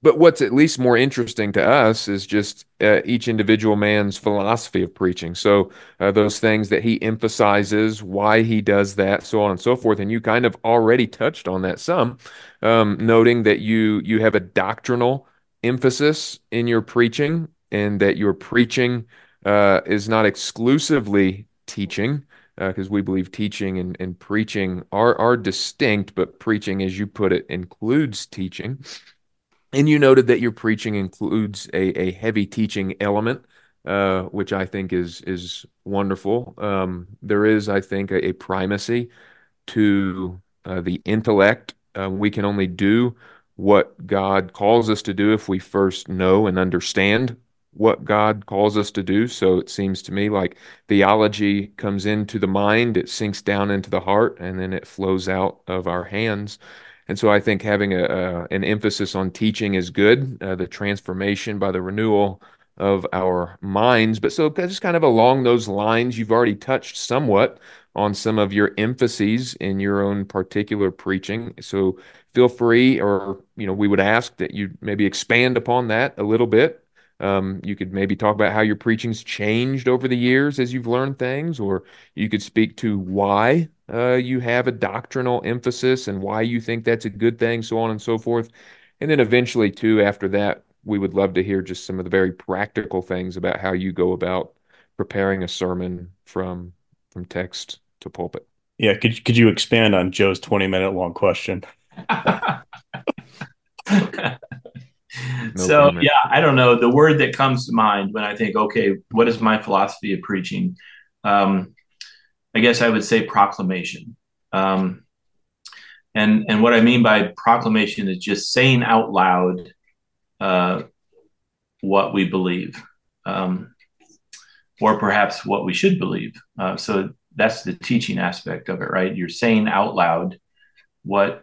but what's at least more interesting to us is just uh, each individual man's philosophy of preaching. So uh, those things that he emphasizes, why he does that, so on and so forth. And you kind of already touched on that some, um, noting that you you have a doctrinal emphasis in your preaching, and that your preaching uh, is not exclusively teaching, because uh, we believe teaching and, and preaching are are distinct, but preaching, as you put it, includes teaching. And you noted that your preaching includes a, a heavy teaching element, uh, which I think is is wonderful. Um, there is, I think, a, a primacy to uh, the intellect. Uh, we can only do what God calls us to do if we first know and understand what God calls us to do. So it seems to me like theology comes into the mind, it sinks down into the heart, and then it flows out of our hands. And so I think having a, a an emphasis on teaching is good, uh, the transformation by the renewal of our minds. But so just kind of along those lines, you've already touched somewhat on some of your emphases in your own particular preaching. So feel free, or you know, we would ask that you maybe expand upon that a little bit. Um, you could maybe talk about how your preaching's changed over the years as you've learned things, or you could speak to why uh, you have a doctrinal emphasis and why you think that's a good thing, so on and so forth. And then eventually, too, after that, we would love to hear just some of the very practical things about how you go about preparing a sermon from from text to pulpit. Yeah, could could you expand on Joe's 20 minute long question? so comment. yeah, I don't know. The word that comes to mind when I think, okay, what is my philosophy of preaching? Um, I guess I would say proclamation. Um, and and what I mean by proclamation is just saying out loud uh, what we believe, um, or perhaps what we should believe. Uh, so that's the teaching aspect of it, right? You're saying out loud what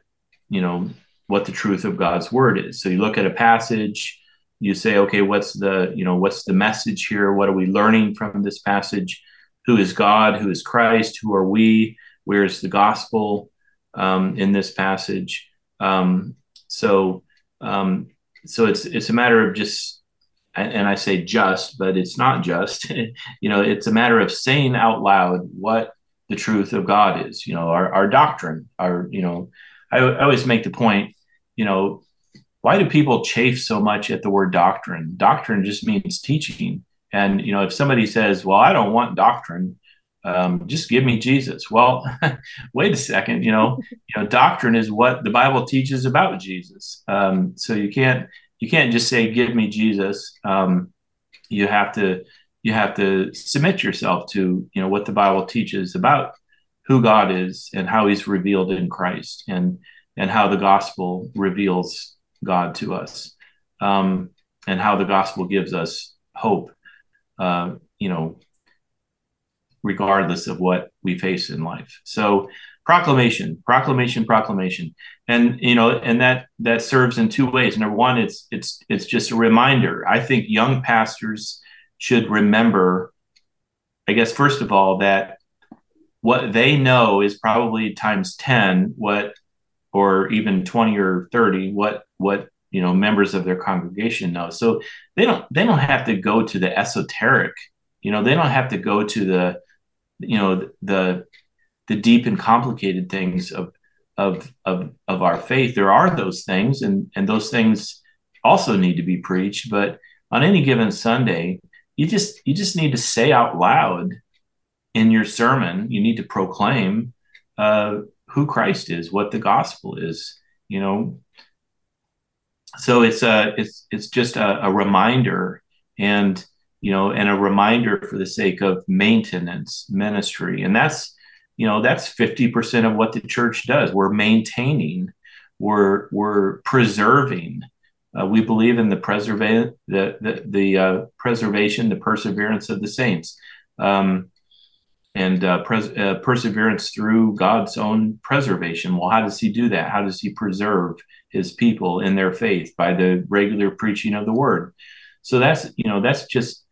you know what the truth of God's word is. So you look at a passage, you say, okay, what's the you know what's the message here? What are we learning from this passage? Who is God? Who is Christ? Who are we? Where's the gospel um, in this passage? Um, so um, so it's it's a matter of just and I say just, but it's not just. you know, it's a matter of saying out loud what the truth of God is. You know, our, our doctrine. Our you know, I, I always make the point. You know, why do people chafe so much at the word doctrine? Doctrine just means teaching. And you know, if somebody says, "Well, I don't want doctrine," um, just give me Jesus. Well, wait a second. You know, you know, doctrine is what the Bible teaches about Jesus. Um, so you can't you can't just say, "Give me Jesus." Um, you have to you have to submit yourself to you know what the Bible teaches about who God is and how He's revealed in Christ, and and how the gospel reveals God to us, um, and how the gospel gives us hope. Uh, you know, regardless of what we face in life. So proclamation, proclamation, proclamation. And you know, and that that serves in two ways. Number one, it's it's it's just a reminder. I think young pastors should remember, I guess, first of all, that what they know is probably times 10 what or even 20 or 30 what what you know members of their congregation know. So they don't they don't have to go to the esoteric you know they don't have to go to the you know the the deep and complicated things of of of of our faith. There are those things and and those things also need to be preached but on any given sunday you just you just need to say out loud in your sermon you need to proclaim uh, who christ is what the gospel is you know so it's a it's it's just a, a reminder and you know, and a reminder for the sake of maintenance ministry. And that's, you know, that's 50% of what the church does. We're maintaining, we're, we're preserving. Uh, we believe in the preserva- the, the, the uh, preservation, the perseverance of the saints. Um, and uh, pres- uh, perseverance through God's own preservation. Well, how does He do that? How does He preserve His people in their faith by the regular preaching of the Word? So that's you know that's just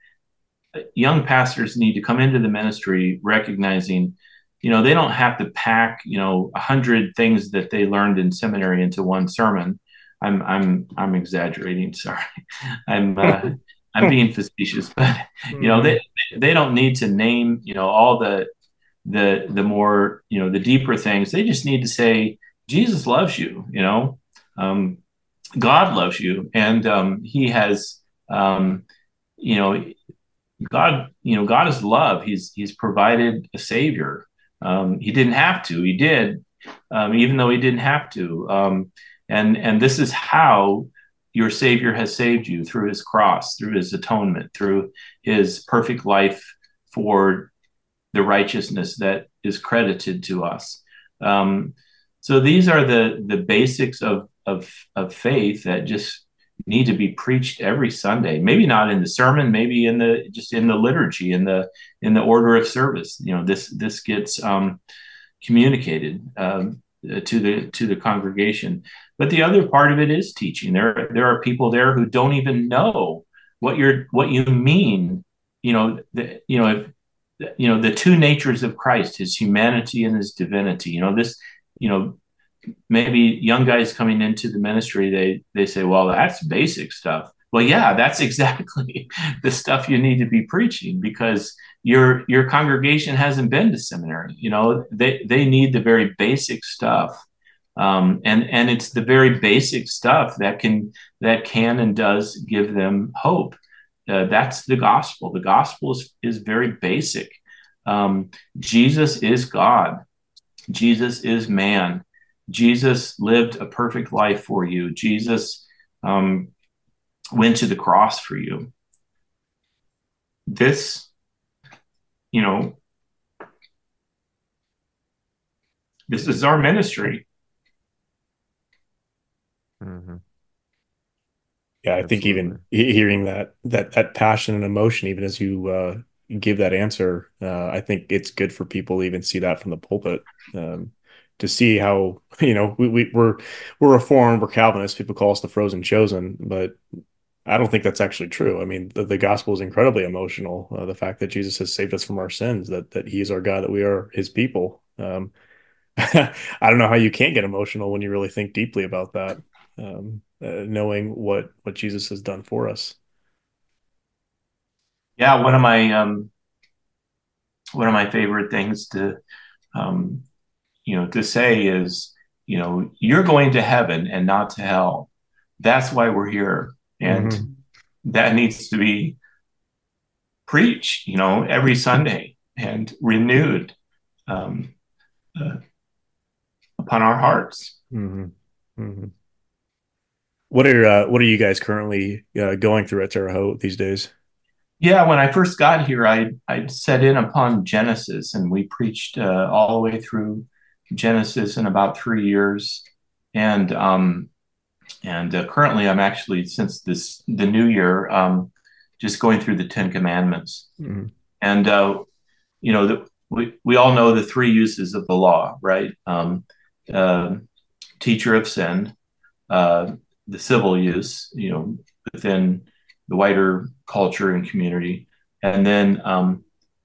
young pastors need to come into the ministry recognizing you know they don't have to pack you know a hundred things that they learned in seminary into one sermon i'm i'm i'm exaggerating sorry i'm uh, i'm being facetious but you know they they don't need to name you know all the the the more you know the deeper things they just need to say jesus loves you you know um, god loves you and um, he has um, you know God, you know, God is love. He's He's provided a savior. Um, he didn't have to. He did, um, even though he didn't have to. Um, and and this is how your Savior has saved you through His cross, through His atonement, through His perfect life for the righteousness that is credited to us. Um, so these are the the basics of of of faith that just need to be preached every Sunday. Maybe not in the sermon, maybe in the just in the liturgy, in the in the order of service. You know, this this gets um, communicated um, Uh, to the to the congregation. But the other part of it is teaching. There there are people there who don't even know what you're what you mean. You know, the, you know if you know the two natures of Christ, his humanity and his divinity. You know this. You know maybe young guys coming into the ministry they they say well that's basic stuff well yeah that's exactly the stuff you need to be preaching because your your congregation hasn't been to seminary you know they they need the very basic stuff. Um, and and it's the very basic stuff that can that can and does give them hope. Uh, that's the gospel. The gospel is, is very basic. Um, jesus is god. Jesus is man. Jesus lived a perfect life for you. Jesus um, went to the cross for you. This, you know, this is our ministry. Mm-hmm. Yeah, I think even hearing that that that passion and emotion, even as you uh, give that answer, uh, I think it's good for people to even see that from the pulpit. Um, to see how you know we, we we're we're reformed, we're Calvinists. People call us the frozen chosen, but I don't think that's actually true. I mean, the, the gospel is incredibly emotional. Uh, the fact that Jesus has saved us from our sins, that that He is our God, that we are His people. Um, I don't know how you can't get emotional when you really think deeply about that, um, uh, knowing what what Jesus has done for us. Yeah, one of my um, one of my favorite things to um, you know to say is you know you're going to heaven and not to hell. That's why we're here and mm-hmm. that needs to be preached you know every sunday and renewed um, uh, upon our hearts mm-hmm. Mm-hmm. what are uh, what are you guys currently uh, going through at terre haute these days yeah when i first got here i i set in upon genesis and we preached uh, all the way through genesis in about three years and um, and uh, currently, I'm actually since this the new year, um, just going through the Ten Commandments. Mm-hmm. And uh, you know, the, we we all know the three uses of the law, right? Um, uh, teacher of sin, uh, the civil use, you know, within the wider culture and community, and then um,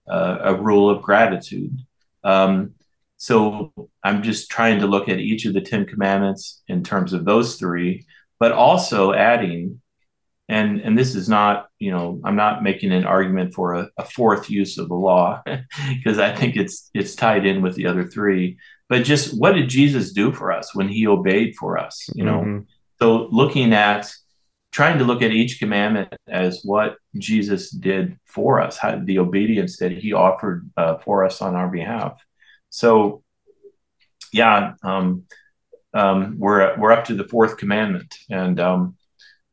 uh, a rule of gratitude. Um, so I'm just trying to look at each of the Ten Commandments in terms of those three, but also adding, and and this is not, you know, I'm not making an argument for a, a fourth use of the law because I think it's it's tied in with the other three. But just what did Jesus do for us when he obeyed for us? You know, mm-hmm. so looking at trying to look at each commandment as what Jesus did for us, how, the obedience that he offered uh, for us on our behalf. So, yeah, um, um, we're we're up to the fourth commandment, and um,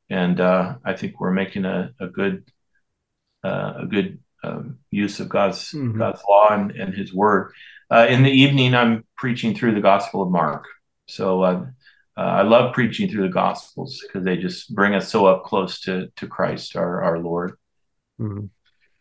and uh, I think we're making a, a good uh, a good um, use of God's mm-hmm. God's law and, and His Word. Uh, in the evening, I'm preaching through the Gospel of Mark. So uh, uh, I love preaching through the Gospels because they just bring us so up close to to Christ, our our Lord. Mm-hmm.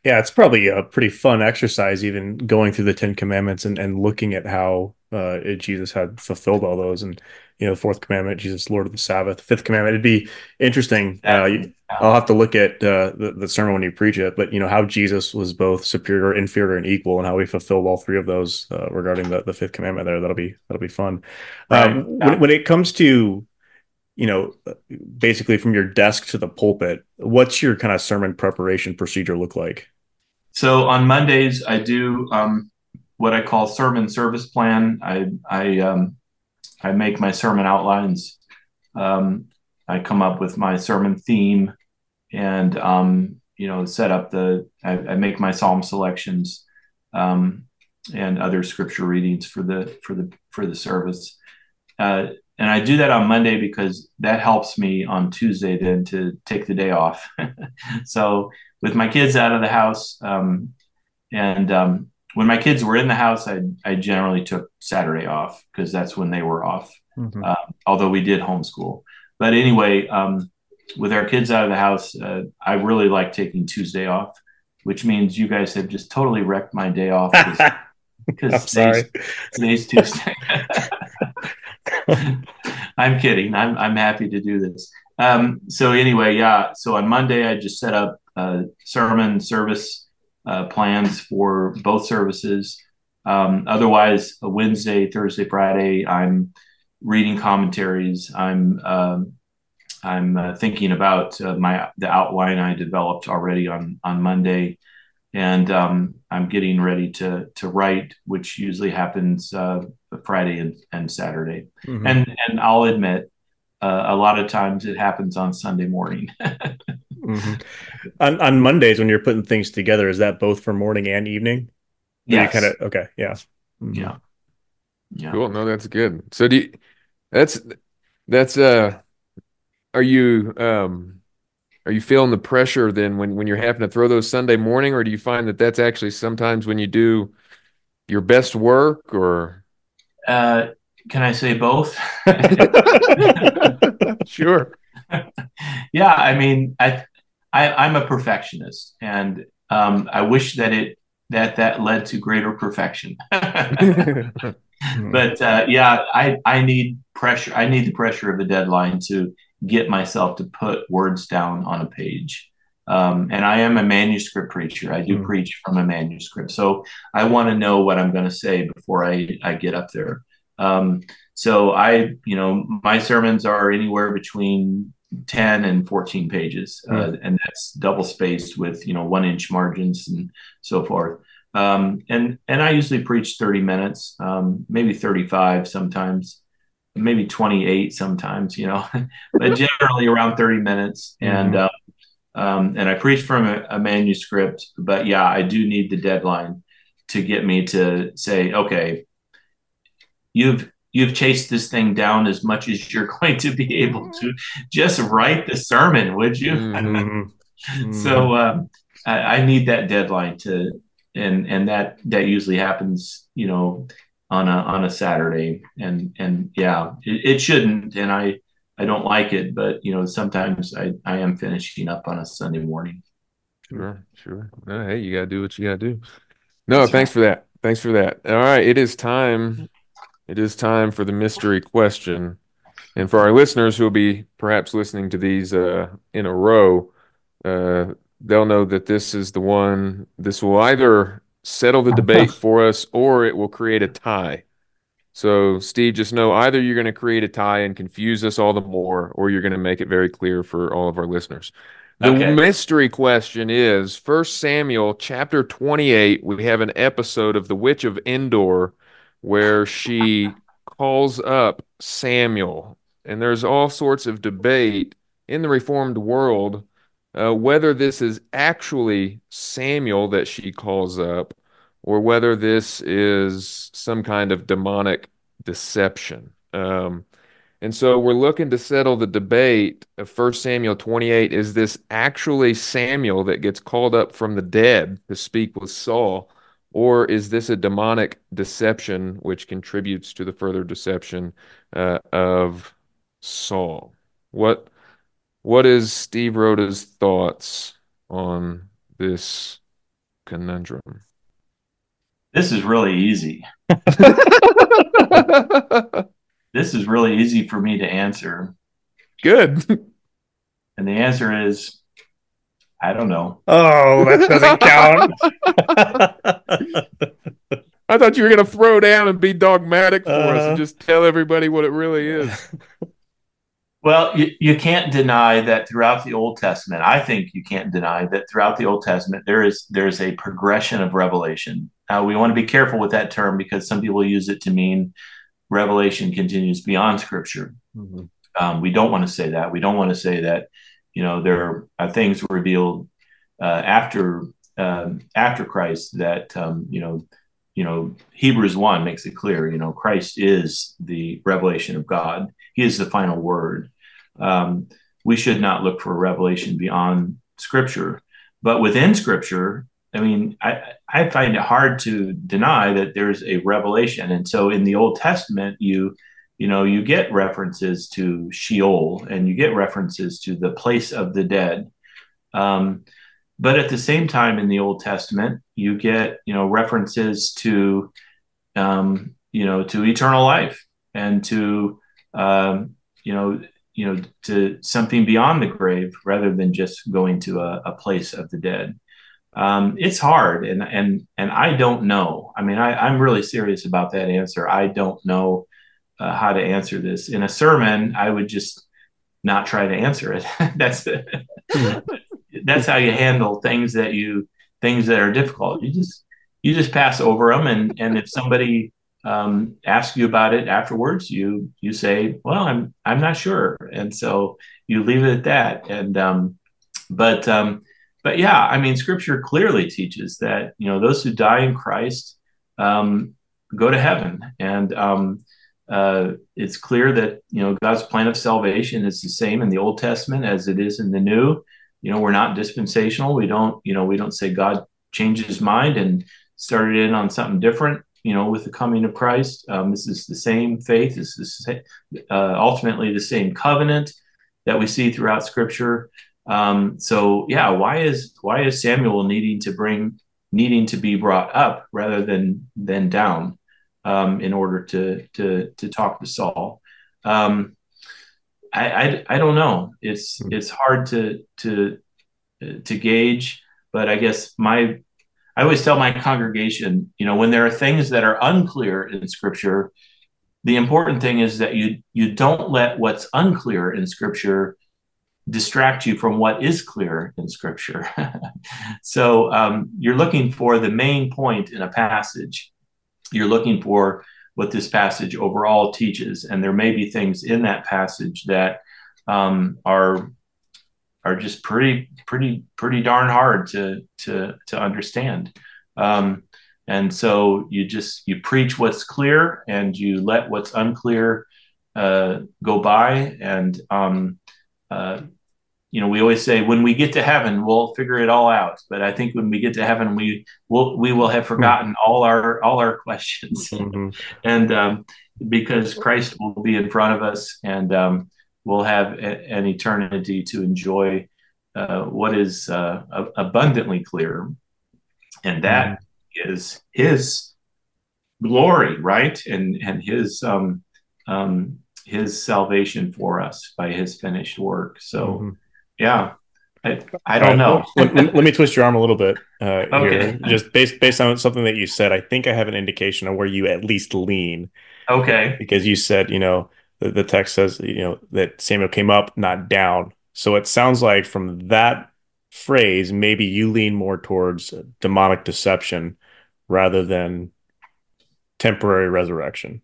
Yeah, it's probably a pretty fun exercise, even going through the Ten Commandments and, and looking at how uh, Jesus had fulfilled all those. And, you know, the fourth commandment, Jesus, Lord of the Sabbath, fifth commandment, it'd be interesting. Uh, you, I'll have to look at uh, the, the sermon when you preach it, but, you know, how Jesus was both superior, inferior, and equal, and how he fulfilled all three of those uh, regarding the, the fifth commandment there. That'll be, that'll be fun. Right. Um, when, when it comes to, you know, basically from your desk to the pulpit, what's your kind of sermon preparation procedure look like? So on Mondays, I do um, what I call sermon service plan. I I um, I make my sermon outlines. Um, I come up with my sermon theme, and um, you know, set up the. I, I make my psalm selections um, and other scripture readings for the for the for the service. Uh, and I do that on Monday because that helps me on Tuesday then to take the day off. so with my kids out of the house. Um, and um, when my kids were in the house, I, I generally took Saturday off because that's when they were off, mm-hmm. uh, although we did homeschool. But anyway, um, with our kids out of the house, uh, I really like taking Tuesday off, which means you guys have just totally wrecked my day off because today's, today's Tuesday. I'm kidding. I'm, I'm happy to do this. Um, so anyway, yeah. So on Monday, I just set up sermon service uh, plans for both services. Um, otherwise, Wednesday, Thursday, Friday, I'm reading commentaries. I'm um, I'm uh, thinking about uh, my the outline I developed already on on Monday, and um, I'm getting ready to to write, which usually happens uh, Friday and, and Saturday. Mm-hmm. And and I'll admit, uh, a lot of times it happens on Sunday morning. mm-hmm. on, on Mondays when you're putting things together, is that both for morning and evening? Yeah. Kind of okay. Yeah. Mm-hmm. Yeah. Yeah. Cool. No, that's good. So do you, that's that's uh are you um are you feeling the pressure then when when you're having to throw those Sunday morning or do you find that that's actually sometimes when you do your best work or Uh, can I say both? Sure. yeah, I mean, I, I I'm a perfectionist, and um, I wish that it that that led to greater perfection. but uh, yeah, I I need pressure. I need the pressure of a deadline to get myself to put words down on a page. Um, and I am a manuscript preacher. I do Mm. preach from a manuscript, so I want to know what I'm going to say before I I get up there. Um, so I, you know, my sermons are anywhere between 10 and 14 pages, uh, and that's double spaced with, you know, one inch margins and so forth. Um, and and I usually preach 30 minutes, um, maybe 35 sometimes, maybe 28 sometimes, you know, but generally around 30 minutes. And uh, um, and I preach from a, a manuscript, but yeah, I do need the deadline to get me to say, okay, you've you've chased this thing down as much as you're going to be able to. Just write the sermon, would you? Mhm. Mhm. so um, I, I need that deadline to, and and that that usually happens, you know, on a on a Saturday, and and yeah, it, it shouldn't, and I I don't like it, but you know, sometimes I I am finishing up on a Sunday morning. Sure, sure. No, hey, you gotta do what you gotta do. No, That's thanks for that. Thanks for that. All right, it is time. It is time for the mystery question. And for our listeners who will be perhaps listening to these uh, in a row, uh, they'll know that this is the one. This will either settle the debate for us or it will create a tie. So, Steve, just know either you're going to create a tie and confuse us all the more, or you're going to make it very clear for all of our listeners. The Okay. mystery question is First Samuel chapter 28. We have an episode of the Witch of Endor where she calls up Samuel, and there's all sorts of debate in the Reformed world uh, whether this is actually Samuel that she calls up or whether this is some kind of demonic deception. Um, and so we're looking to settle the debate of 1 Samuel 28. Is this actually Samuel that gets called up from the dead to speak with Saul? Or is this a demonic deception which contributes to the further deception uh, of Saul? What what is Steve Rhoda's thoughts on this conundrum? This is really easy. This is really easy for me to answer, Good. and the answer is, I don't know. Oh, that doesn't count. I thought you were going to throw down and be dogmatic for us Uh. and just tell everybody what it really is. Well, you, you can't deny that throughout the Old Testament, I think you can't deny that throughout the Old Testament, there is there's a progression of revelation. Now we want to be careful with that term because some people use it to mean revelation continues beyond Scripture. Um, we don't want to say that. We don't want to say that, you know, there are things revealed uh, after um, after Christ that um, you know, you know, Hebrews one makes it clear. You know, Christ is the revelation of God. He is the final word. Um, we should not look for revelation beyond Scripture, but within Scripture, I mean, I, I find it hard to deny that there's a revelation. And so in the Old Testament, you you know you get references to Sheol and you get references to the place of the dead. Um, but at the same time, in the Old Testament, you get you know references to um, you know to eternal life and to um, you know you know to something beyond the grave rather than just going to a, a place of the dead. Um, it's hard and and and i don't know. I mean I, i'm really serious about that answer. I don't know uh, how to answer this. In a sermon i would just not try to answer it. That's that's how you handle things that you things that are difficult. You just you just pass over them and and if somebody um, ask you about it afterwards, you you say, "Well, I'm I'm not sure," and so you leave it at that. And um, but um, but yeah, I mean, Scripture clearly teaches that you know those who die in Christ, um, go to heaven. And um, uh, it's clear that you know God's plan of salvation is the same in the Old Testament as it is in the New. You know, we're not dispensational. We don't, you know, we don't say God changed his mind and started in on something different. You know, with the coming of Christ, um, this is the same faith. This is uh, ultimately the same covenant that we see throughout Scripture. Um, so, yeah, why is why is Samuel needing to bring needing to be brought up rather than than down um, in order to to to talk to Saul? Um, I, I, I don't know. It's hmm. it's hard to to to gauge, but I guess my I always tell my congregation, you know, when there are things that are unclear in Scripture, the important thing is that you you don't let what's unclear in Scripture distract you from what is clear in Scripture. so um, you're looking for the main point in a passage. You're looking for what this passage overall teaches. And there may be things in that passage that um, are are just pretty pretty pretty darn hard to to to understand. Um, and so you just you preach what's clear and you let what's unclear uh, go by. And um, uh, you know, we always say when we get to heaven, we'll figure it all out. But I think when we get to heaven, we will we will have forgotten all our all our questions, mm-hmm. and um, because Christ will be in front of us, and um, we'll have a, an eternity to enjoy uh, what is uh, abundantly clear, and that mm-hmm. is His glory, right, and and His um, um, His salvation for us by His finished work. So. Mm-hmm yeah. I, I don't right, know. let, let, me twist your arm a little bit uh, okay. here. Just based based on something that you said, I think I have an indication of where you at least lean. Okay. Because you said, you know, the, the text says, you know, that Samuel came up, not down. So it sounds like from that phrase, maybe you lean more towards demonic deception rather than temporary resurrection.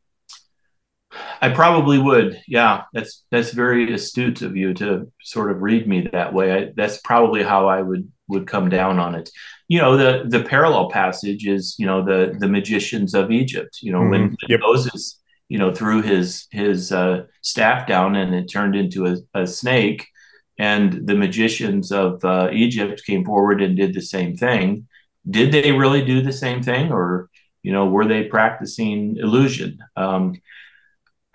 I probably would. Yeah, that's that's very astute of you to sort of read me that way. I, that's probably how I would would come down on it. You know, the the parallel passage is you know the the magicians of Egypt. You know, mm-hmm. when yep. Moses you know threw his his uh, staff down and it turned into a, a snake, and the magicians of uh, Egypt came forward and did the same thing. Did they really do the same thing, or you know, were they practicing illusion? Um,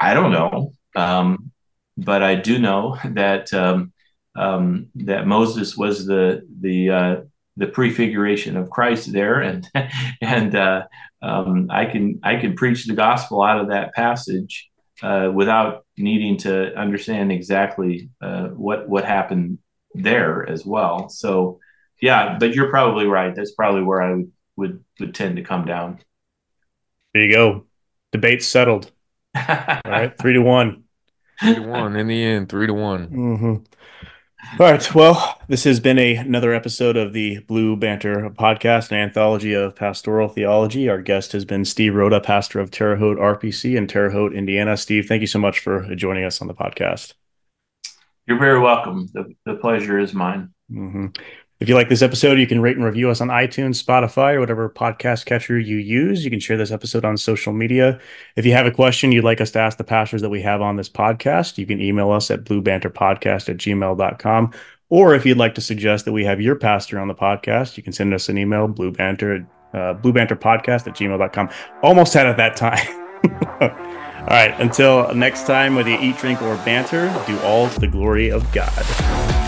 I don't know, um, but I do know that um, um, that Moses was the the uh, the prefiguration of Christ there, and and uh, um, I can I can preach the gospel out of that passage uh, without needing to understand exactly uh, what what happened there as well. So yeah, but you're probably right. That's probably where I would would, would tend to come down. There you go. Debate settled. All right, three to one. Three to one in the end. Three to one. Mm-hmm. All right. Well, this has been a, another episode of the Blue Banter podcast, an anthology of pastoral theology. Our guest has been Steve Rhoda, pastor of Terre Haute RPC in Terre Haute, Indiana. Steve, thank you so much for joining us on the podcast. You're very welcome. The, the pleasure is mine. Mm-hmm. If you like this episode, you can rate and review us on iTunes, Spotify, or whatever podcast catcher you use. You can share this episode on social media. If you have a question you'd like us to ask the pastors that we have on this podcast, you can email us at bluebanterpodcast at gmail.com. Or if you'd like to suggest that we have your pastor on the podcast, you can send us an email, bluebanter, uh, bluebanterpodcast at gmail.com. Almost had it that time. all right. Until next time, whether you eat, drink, or banter, do all to the glory of God.